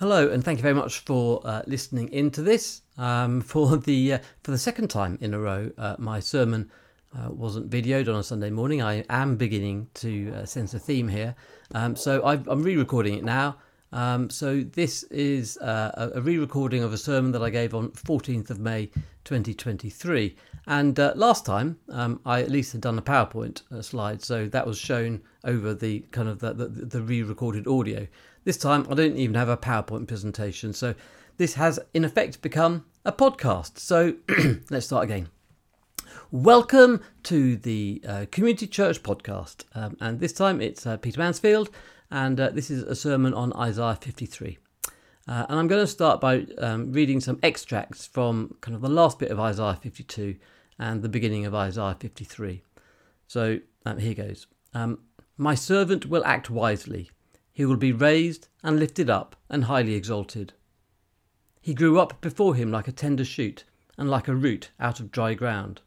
Hello, and thank you very much for uh, listening into this. Um, for the uh, for the second time in a row, uh, my sermon uh, wasn't videoed on a Sunday morning. I am beginning to uh, sense a theme here, um, so i am re-recording it now. Um, so this is uh, a, re-recording of a sermon that I gave on 14th of May 2023. And last time, um, I at least had done a PowerPoint slide, so that was shown over the kind of the, the, the re-recorded audio. This time, I don't even have a PowerPoint presentation, so this has in effect become a podcast. So let's start again. Welcome to the uh, Community Church podcast, um, and this time it's uh, Peter Mansfield and uh, this is a sermon on Isaiah 53. Uh, and I'm going to start by um, reading some extracts from kind of the last bit of Isaiah 52 and the beginning of Isaiah 53. So um, here goes. Um, My servant will act wisely. He will be raised and lifted up and highly exalted. He grew up before him like a tender shoot and like a root out of dry ground.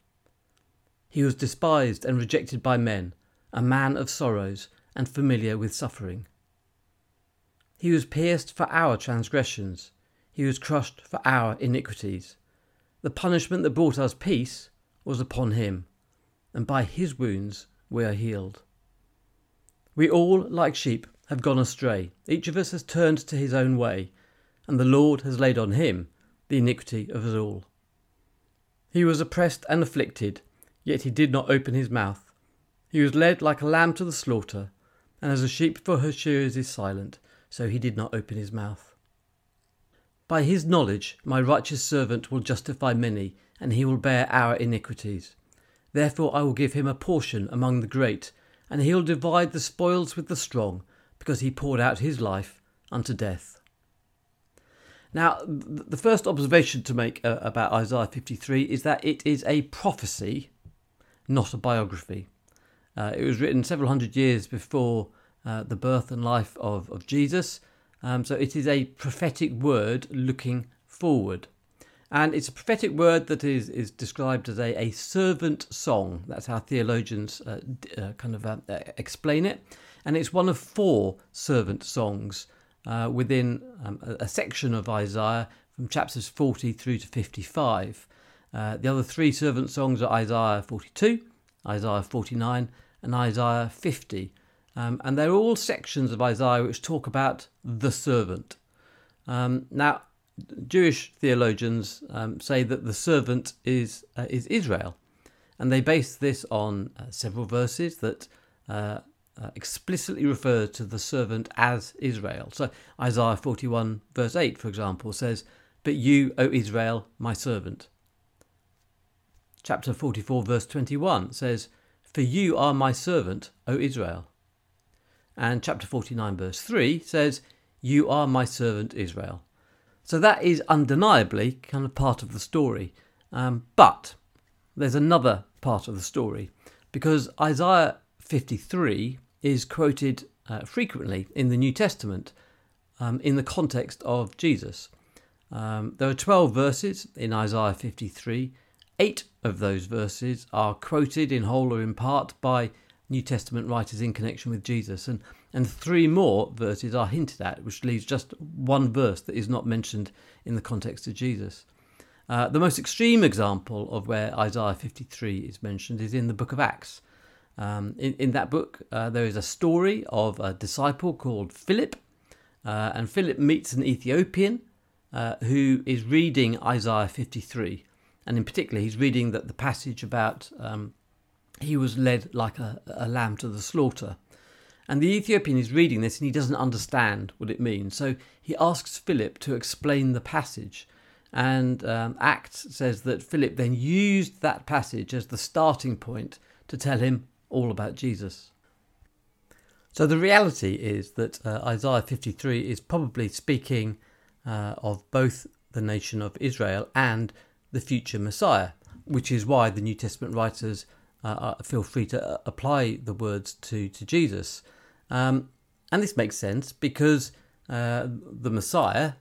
He was despised and rejected by men, a man of sorrows and familiar with suffering. He was pierced for our transgressions, he was crushed for our iniquities. The punishment that brought us peace was upon him, and by his wounds we are healed. We all, like sheep, have gone astray. Each of us has turned to his own way, and the Lord has laid on him the iniquity of us all. He was oppressed and afflicted, yet he did not open his mouth. He was led like a lamb to the slaughter, and as a sheep for her shearers is silent, so he did not open his mouth. By his knowledge my righteous servant will justify many, and he will bear our iniquities. Therefore I will give him a portion among the great, and he will divide the spoils with the strong, because he poured out his life unto death. Now, the first observation to make uh, about Isaiah 53 is that it is a prophecy, not a biography. Uh, it was written several hundred years before uh, the birth and life of, of Jesus. Um, so it is a prophetic word looking forward. And it's a prophetic word that is, is described as a, a servant song. That's how theologians uh, uh, kind of uh, explain it. And it's one of four servant songs uh, within um, a, a, section of Isaiah from chapters 40 through to 55. Uh, the other three servant songs are Isaiah 42, Isaiah 49, and Isaiah 50. Um, and they're all sections of Isaiah which talk about the servant. Um, now, Jewish theologians um, say that the servant is uh, is Israel, and they base this on uh, several verses that uh, explicitly refer to the servant as Israel. So Isaiah 41 verse 8, for example, says, "But you, O Israel, my servant." Chapter 44 verse 21 says, for you are my servant, O Israel. And chapter 49, verse 3 says, You are my servant Israel. So that is undeniably kind of part of the story. Um, but there's another part of the story because Isaiah 53 is quoted uh, frequently in the New Testament um, in the context of Jesus. Um, there are 12 verses in Isaiah 53, Eight of those verses are quoted in whole or in part by New Testament writers in connection with Jesus, and, and three more verses are hinted at, which leaves just one verse that is not mentioned in the context of Jesus. Uh, the most extreme example of where Isaiah 53 is mentioned is in the book of Acts. Um, in, in that book, uh, there is a story of a disciple called Philip, uh, and Philip meets an Ethiopian uh, who is reading Isaiah 53 and in particular, he's reading that the passage about um, he was led like a, a lamb to the slaughter. And the Ethiopian is reading this and he doesn't understand what it means. So he asks Philip to explain the passage. And um, Acts says that Philip then used that passage as the starting point to tell him all about Jesus. So the reality is that uh, Isaiah 53 is probably speaking uh, of both the nation of Israel and the future Messiah, which is why the New Testament writers uh, feel free to uh, apply the words to, to Jesus. Um, and this makes sense because uh, the Messiah,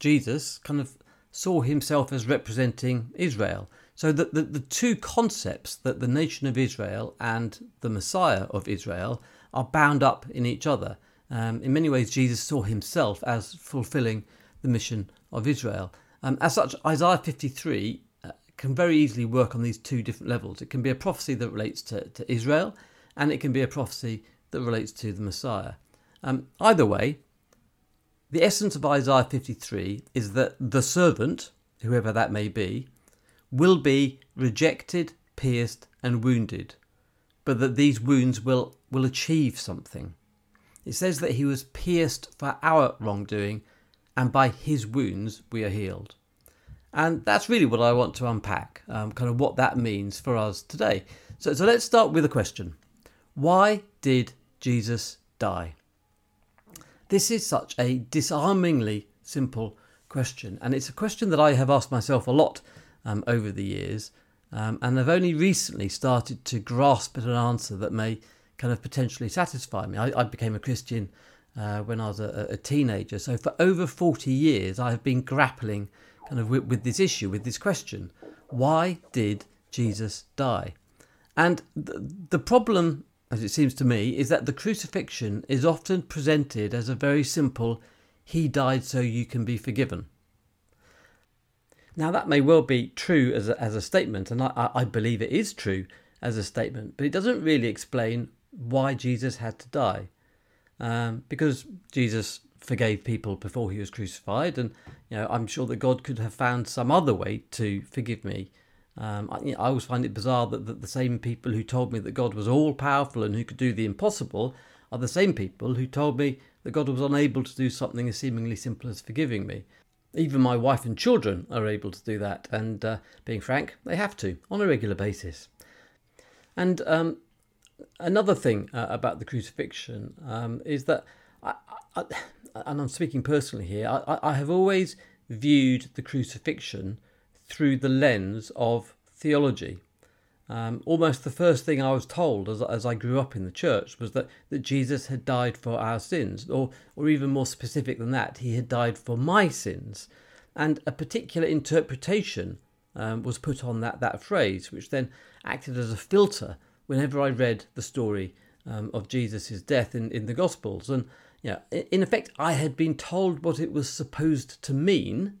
Jesus, kind of saw himself as representing Israel. So that the, the two concepts that the nation of Israel and the Messiah of Israel are bound up in each other. Um, in many ways, Jesus saw himself as fulfilling the mission of Israel. Um, as such, Isaiah 53 uh, can very easily work on these two different levels. It can be a prophecy that relates to, to Israel, and it can be a prophecy that relates to the Messiah. Um, either way, the essence of Isaiah 53 is that the servant, whoever that may be, will be rejected, pierced, and wounded, but that these wounds will, will achieve something. It says that he was pierced for our wrongdoing, and by his wounds we are healed. And that's really what I want to unpack, um, kind of what that means for us today. So, so let's start with a question Why did Jesus die? This is such a disarmingly simple question, and it's a question that I have asked myself a lot um, over the years, um, and I've only recently started to grasp at an answer that may kind of potentially satisfy me. I, I became a Christian uh, when I was a, a, teenager, so for over 40 years I have been grappling kind of with, with this issue, with this question why did Jesus die? And the, the problem, as it seems to me, is that the crucifixion is often presented as a very simple, He died so you can be forgiven. Now, that may well be true as a, as a statement, and I, I believe it is true as a statement, but it doesn't really explain why Jesus had to die. Um, because Jesus forgave people before he was crucified, and you know I'm sure that God could have found some other way to forgive me. Um, I, you know, I, always find it bizarre that, that the same people who told me that God was all powerful and who could do the impossible are the same people who told me that God was unable to do something as seemingly simple as forgiving me. Even my wife and children are able to do that, and uh, being frank, they have to on a regular basis. And um, another thing uh, about the crucifixion um, is that, I, I, and I'm speaking personally here, I, I have always viewed the crucifixion through the lens of theology. Um, almost the first thing I was told as, as I grew up in the church was that, that Jesus had died for our sins, or, or even more specific than that, he had died for my sins. And a particular interpretation um, was put on that, that phrase, which then acted as a filter whenever I read the story um, of Jesus' death in, in the Gospels. And yeah, in effect, I had been told what it was supposed to mean,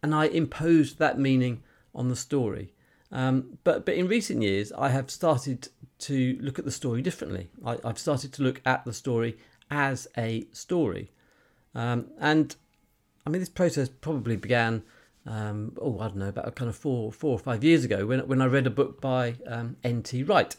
and I imposed that meaning on the story. Um, but but in recent years, I have started to look at the story differently. I, have started to look at the story as a story, um, and I mean this process probably began. Um, oh, I don't know, about kind of four, four or five years ago, when when I read a book by um, N.T. Wright,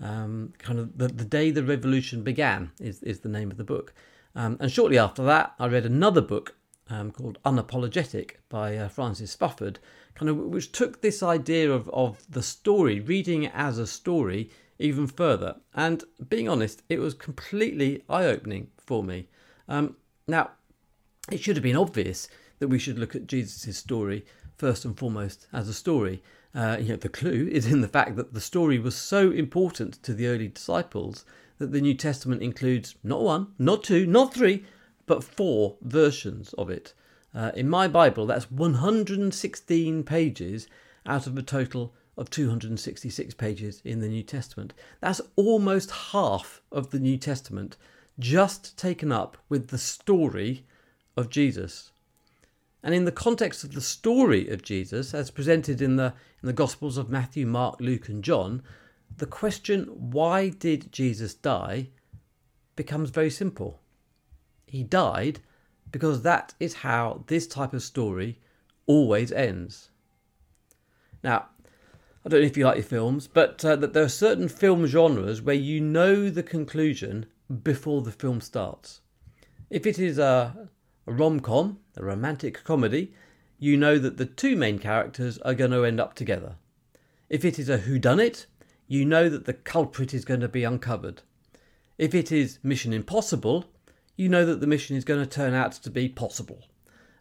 um, kind of the, the day the revolution began is is the name of the book, um, and shortly after that, I read another book called Unapologetic by uh, Francis Spufford, kind of which took this idea of, of the story, reading it as a story, even further. And being honest, it was completely eye opening for me. Um, now, it should have been obvious that we should look at Jesus' story first and foremost as a story. Uh, you know, the clue is in the fact that the story was so important to the early disciples that the New Testament includes not one, not two, not three, but four versions of it. Uh, in my Bible, that's 116 pages out of a total of 266 pages in the New Testament. That's almost half of the New Testament just taken up with the story of Jesus. And in the context of the story of Jesus, as presented in the, in the Gospels of Matthew, Mark, Luke, and John, the question, why did Jesus die, becomes very simple he died because that is how this type of story always ends. Now, I don't know if you like your films, but uh, that there are certain film genres where you know the conclusion before the film starts. If it is a, a rom com, a romantic comedy, you know that the two main characters are going to end up together. If it is a whodunit, you know that the culprit is going to be uncovered. If it is Mission Impossible, you know that the mission is going to turn out to be possible.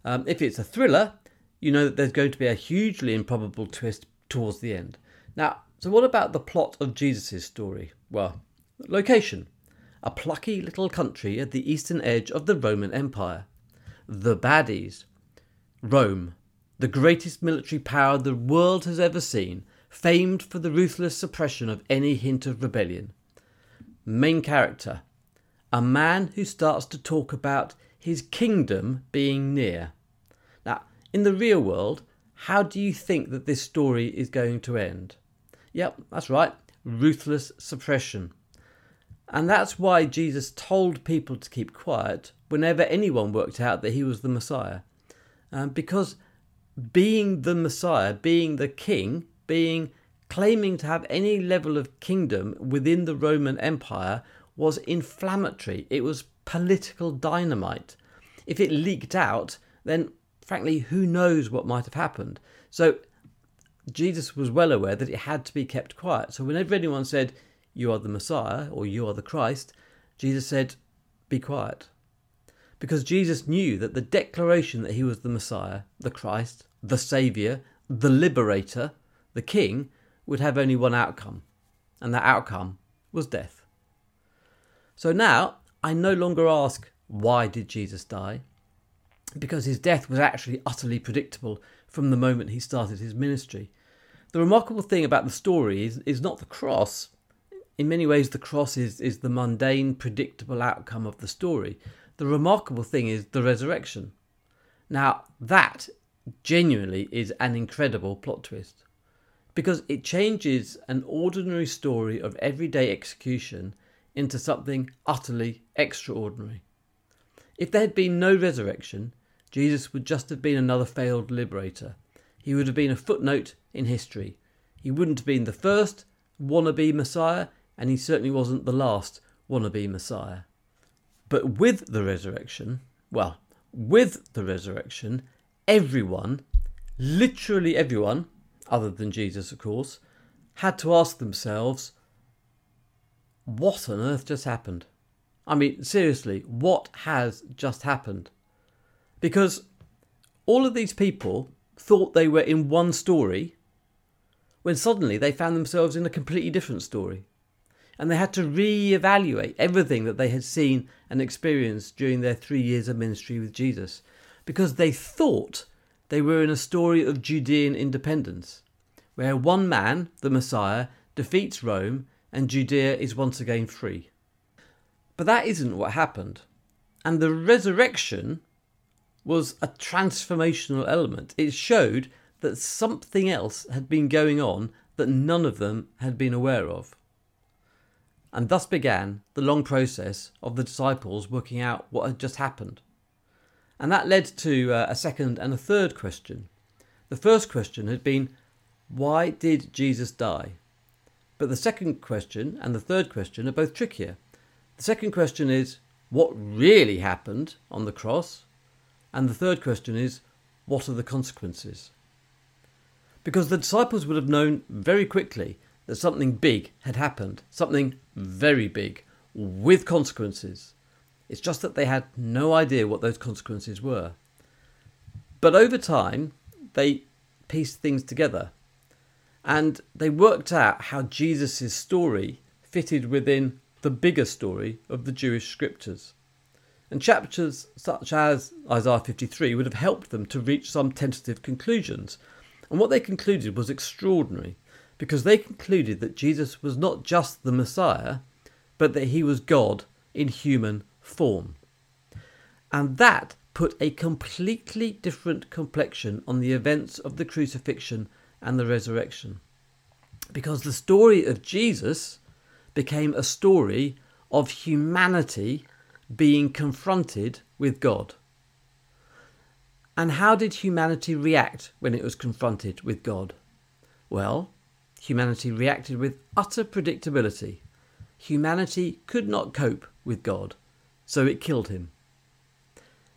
Um, if it's a thriller, you know that there's going to be a hugely improbable twist towards the end. Now, so what about the plot of Jesus' story? Well, location a plucky little country at the eastern edge of the Roman Empire. The baddies. Rome, the greatest military power the world has ever seen, famed for the ruthless suppression of any hint of rebellion. Main character a man who starts to talk about his kingdom being near. Now, in the real world, how do you think that this story is going to end? Yep, that's right, ruthless suppression. And that's why Jesus told people to keep quiet whenever anyone worked out that he was the Messiah. Um, because being the Messiah, being the king, being claiming to have any level of kingdom within the Roman Empire was inflammatory. It was political dynamite. If it leaked out, then frankly, who knows what might have happened? So Jesus was well aware that it had to be kept quiet. So whenever anyone said, You are the Messiah or you are the Christ, Jesus said, Be quiet. Because Jesus knew that the declaration that he was the Messiah, the Christ, the Saviour, the Liberator, the King, would have only one outcome, and that outcome was death. So now I no longer ask, why did Jesus die? Because his death was actually utterly predictable from the moment he started his ministry. The remarkable thing about the story is, is not the cross. In many ways, the cross is, is the mundane, predictable outcome of the story. The remarkable thing is the resurrection. Now, that genuinely is an incredible plot twist because it changes an ordinary story of everyday execution into something utterly extraordinary. If there had been no resurrection, Jesus would just have been another failed liberator. He would have been a footnote in history. He wouldn't have been the first wannabe Messiah, and he certainly wasn't the last wannabe Messiah. But with the resurrection, well, with the resurrection, everyone, literally everyone, other than Jesus, of course, had to ask themselves, what on earth just happened? I mean, seriously, what has just happened? Because all of these people thought they were in one story when suddenly they found themselves in a completely different story. And they had to re evaluate everything that they had seen and experienced during their three years of ministry with Jesus because they thought they were in a story of Judean independence, where one man, the Messiah, defeats Rome and Judea is once again free. But that isn't what happened. And the resurrection was a transformational element. It showed that something else had been going on that none of them had been aware of. And thus began the long process of the disciples working out what had just happened. And that led to uh, a second and a third question. The first question had been, why did Jesus die? But the second question and the third question are both trickier. The second question is, what really happened on the cross? And the third question is, what are the consequences? Because the disciples would have known very quickly that something big had happened, something very big, with consequences. It's just that they had no idea what those consequences were. But over time, they pieced things together and they worked out how Jesus' story fitted within the bigger story of the Jewish scriptures. And chapters such as Isaiah 53 would have helped them to reach some tentative conclusions. And what they concluded was extraordinary because they concluded that Jesus was not just the Messiah, but that he was God in human form. And that put a completely different complexion on the events of the crucifixion and the resurrection. Because the story of Jesus became a story of humanity being confronted with God. And how did humanity react when it was confronted with God? Well, humanity reacted with utter predictability. Humanity could not cope with God so it killed him.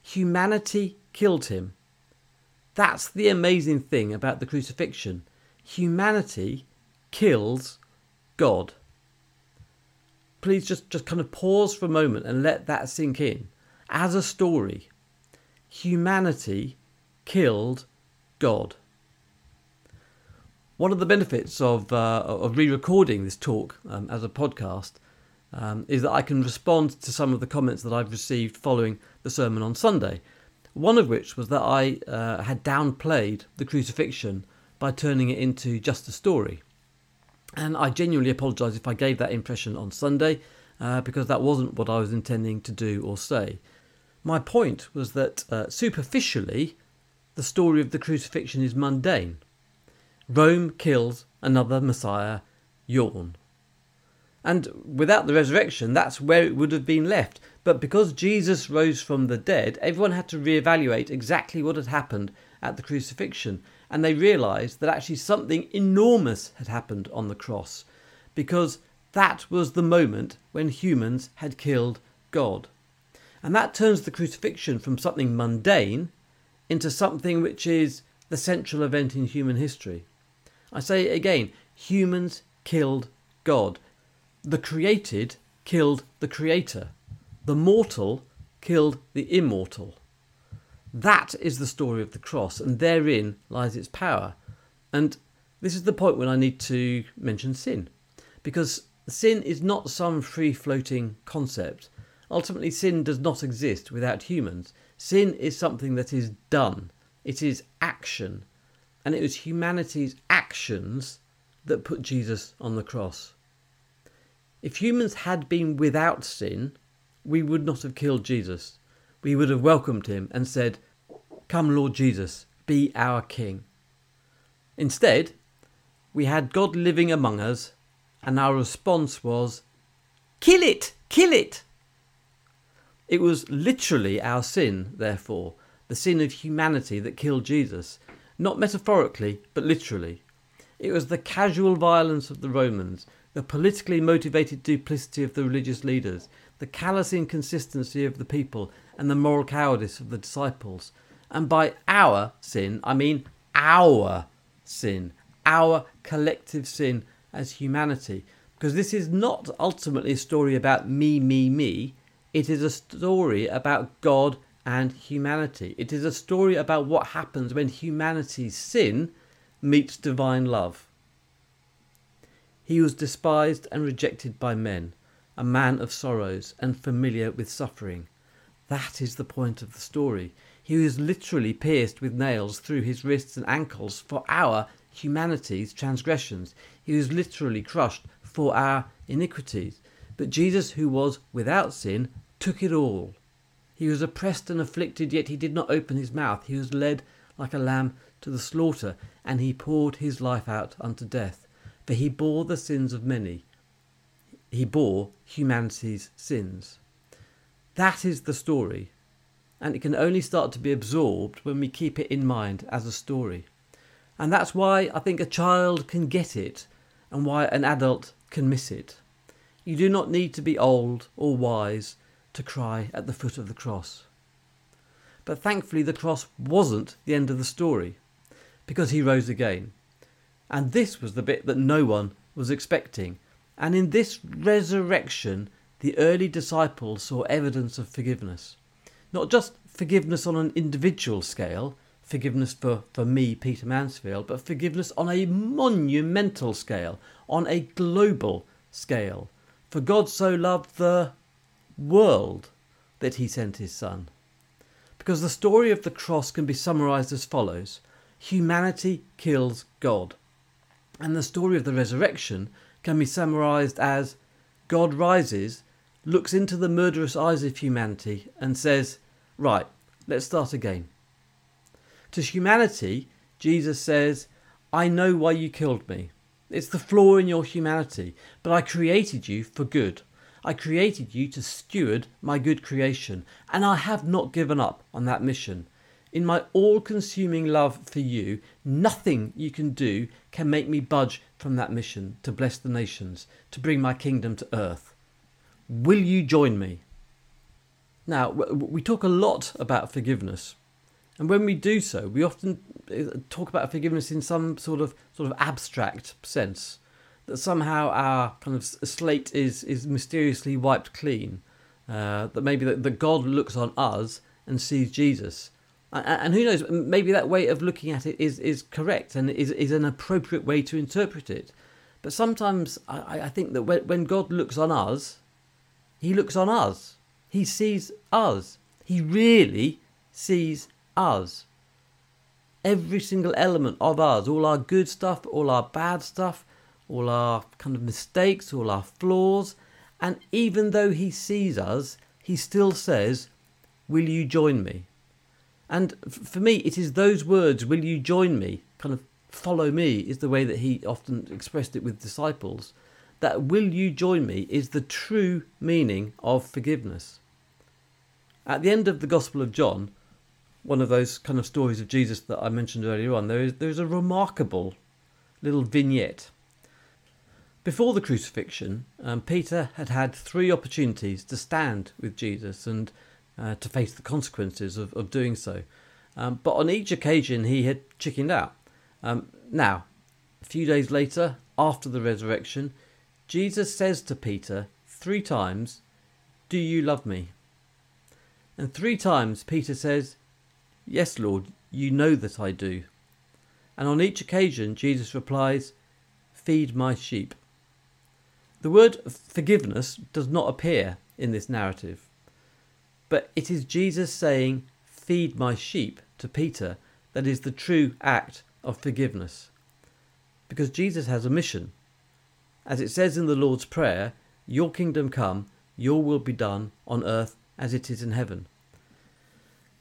Humanity killed him. That's the amazing thing about the crucifixion. Humanity kills God. Please just, just kind of pause for a moment and let that sink in. As a story, humanity killed God. One of the benefits of, uh, of re recording this talk um, as a podcast um, is that I can respond to some of the comments that I've received following the sermon on Sunday. One of which was that I uh, had downplayed the crucifixion by turning it into just a story. And I genuinely apologise if I gave that impression on Sunday. uh, because that wasn't what I was intending to do or say. My point was that uh, superficially, the story of the crucifixion is mundane. Rome kills another Messiah, yawn. And without the resurrection, that's where it would have been left. But because Jesus rose from the dead, everyone had to reevaluate exactly what had happened at the crucifixion. And they realized that actually something enormous had happened on the cross. Because that was the moment when humans had killed God. And that turns the crucifixion from something mundane into something which is the central event in human history. I say it again humans killed God. The created killed the creator. The mortal killed the immortal. That is the story of the cross, and therein lies its power. And this is the point when I need to mention sin. Because sin is not some free floating concept. Ultimately, sin does not exist without humans. Sin is something that is done, it is action. And it was humanity's actions that put Jesus on the cross. If humans had been without sin, we would not have killed Jesus. We would have welcomed him and said, Come, Lord Jesus, be our King. Instead, we had God living among us, and our response was, Kill it! Kill it! It was literally our sin, therefore, the sin of humanity that killed Jesus, not metaphorically, but literally. It was the casual violence of the Romans, the politically motivated duplicity of the religious leaders, the callous inconsistency of the people, and the moral cowardice of the disciples. And by our sin, I mean our sin, our collective sin as humanity. Because this is not ultimately a story about me, me, me. It is a story about God and humanity. It is a story about what happens when humanity's sin meets divine love. He was despised and rejected by men, a man of sorrows and familiar with suffering. That is the point of the story. He was literally pierced with nails through his wrists and ankles for our humanity's transgressions. He was literally crushed for our iniquities. But Jesus, who was without sin, took it all. He was oppressed and afflicted, yet he did not open his mouth. He was led like a lamb to the slaughter, and he poured his life out unto death. For he bore the sins of many. He bore humanity's sins. That is the story, and it can only start to be absorbed when we keep it in mind as a story. And that's why I think a child can get it and why an adult can miss it. You do not need to be old or wise to cry at the foot of the cross. But thankfully, the cross wasn't the end of the story, because he rose again. And this was the bit that no one was expecting. And in this resurrection, the early disciples saw evidence of forgiveness. Not just forgiveness on an individual scale, forgiveness for, for me, Peter Mansfield, but forgiveness on a monumental scale, on a global scale. For God so loved the world that he sent his son. Because the story of the cross can be summarized as follows humanity kills God. And the story of the resurrection can be summarized as God rises, looks into the murderous eyes of humanity, and says, Right, let's start again. To humanity, Jesus says, I know why you killed me. It's the flaw in your humanity, but I created you for good. I created you to steward my good creation, and I have not given up on that mission. In my all consuming love for you, nothing you can do can make me budge from that mission to bless the nations, to bring my kingdom to earth. Will you join me? Now, we talk a lot about forgiveness, and when we do so, we often uh, talk about forgiveness in some sort of sort of abstract sense that somehow our kind of slate is is mysteriously wiped clean. Uh, that maybe that, God looks on us and sees Jesus. And, who knows? Maybe that way of looking at it is is correct and is is an appropriate way to interpret it. But sometimes I, I think that when, when God looks on us, He looks on us. He sees us. He really sees us. Every single element of us, all our good stuff, all our bad stuff, all our kind of mistakes, all our flaws, And even though he sees us, he still says, Will you join me? And for me, it is those words, Will you join me? kind of follow me, is the way that he often expressed it with disciples. That will you join me is the true meaning of forgiveness. At the end of the Gospel of John, one of those kind of stories of Jesus that I mentioned earlier on, there is there is a remarkable little vignette. Before the crucifixion, um, Peter had had three opportunities to stand with Jesus and uh, to face the consequences of, of doing so. Um, but on each occasion, he had chickened out. Um, now, a few days later, after the resurrection, Jesus says to Peter three times, Do you love me? And three times Peter says, Yes, Lord, you know that I do. And on each occasion, Jesus replies, Feed my sheep. The word forgiveness does not appear in this narrative, but it is Jesus saying, Feed my sheep to Peter that is the true act of forgiveness. Because Jesus has a mission. As it says in the Lord's Prayer, Your kingdom come, your will be done on earth as it is in heaven.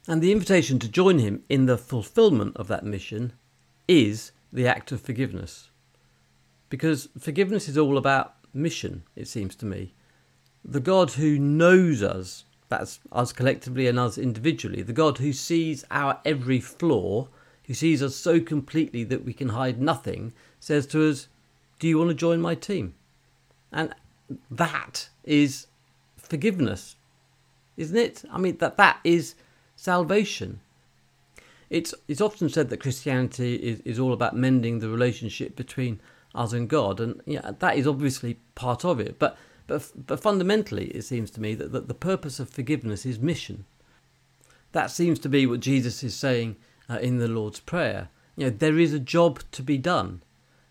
And the invitation to join him in the fulfillment of that mission is the act of forgiveness. Because forgiveness is all about mission, it seems to me. The God who knows us, that's us collectively and us individually, the God who sees our every flaw who sees us so completely that we can hide nothing, says to us, Do you want to join my team? And that is forgiveness, isn't it? I mean, that, that is salvation. It's, it's often said that Christianity is, is all about mending the relationship between us and God, and yeah, that is obviously part of it. But, but, but fundamentally, it seems to me that, that the purpose of forgiveness is mission. That seems to be what Jesus is saying uh, in the Lord's Prayer. You know, there is a job to be done.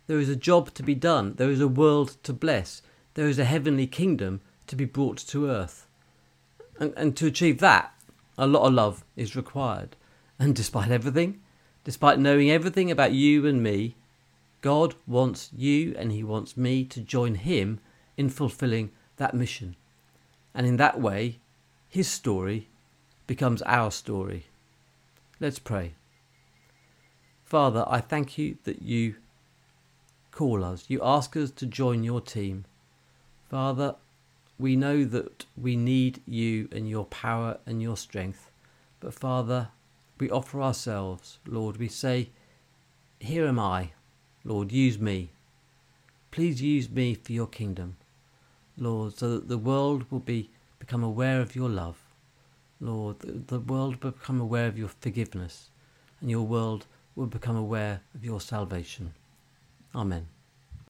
There is a job to be done. There is a world to bless. There is a heavenly kingdom to be brought to earth. And, and to achieve that, a lot of love is required. And despite everything, despite knowing everything about you and me, God wants you and He wants me to join Him in fulfilling that mission. And in that way, His story becomes our story. Let's pray. Father, I thank you that you call us. You ask us to join your team. Father, we know that we need you and your power and your strength. But Father, we offer ourselves. Lord, we say, Here am I. Lord, use me. Please use me for your kingdom. Lord, so that the world will be become aware of your love. Lord, the, the world will become aware of your forgiveness and your world will become aware of your salvation. Amen.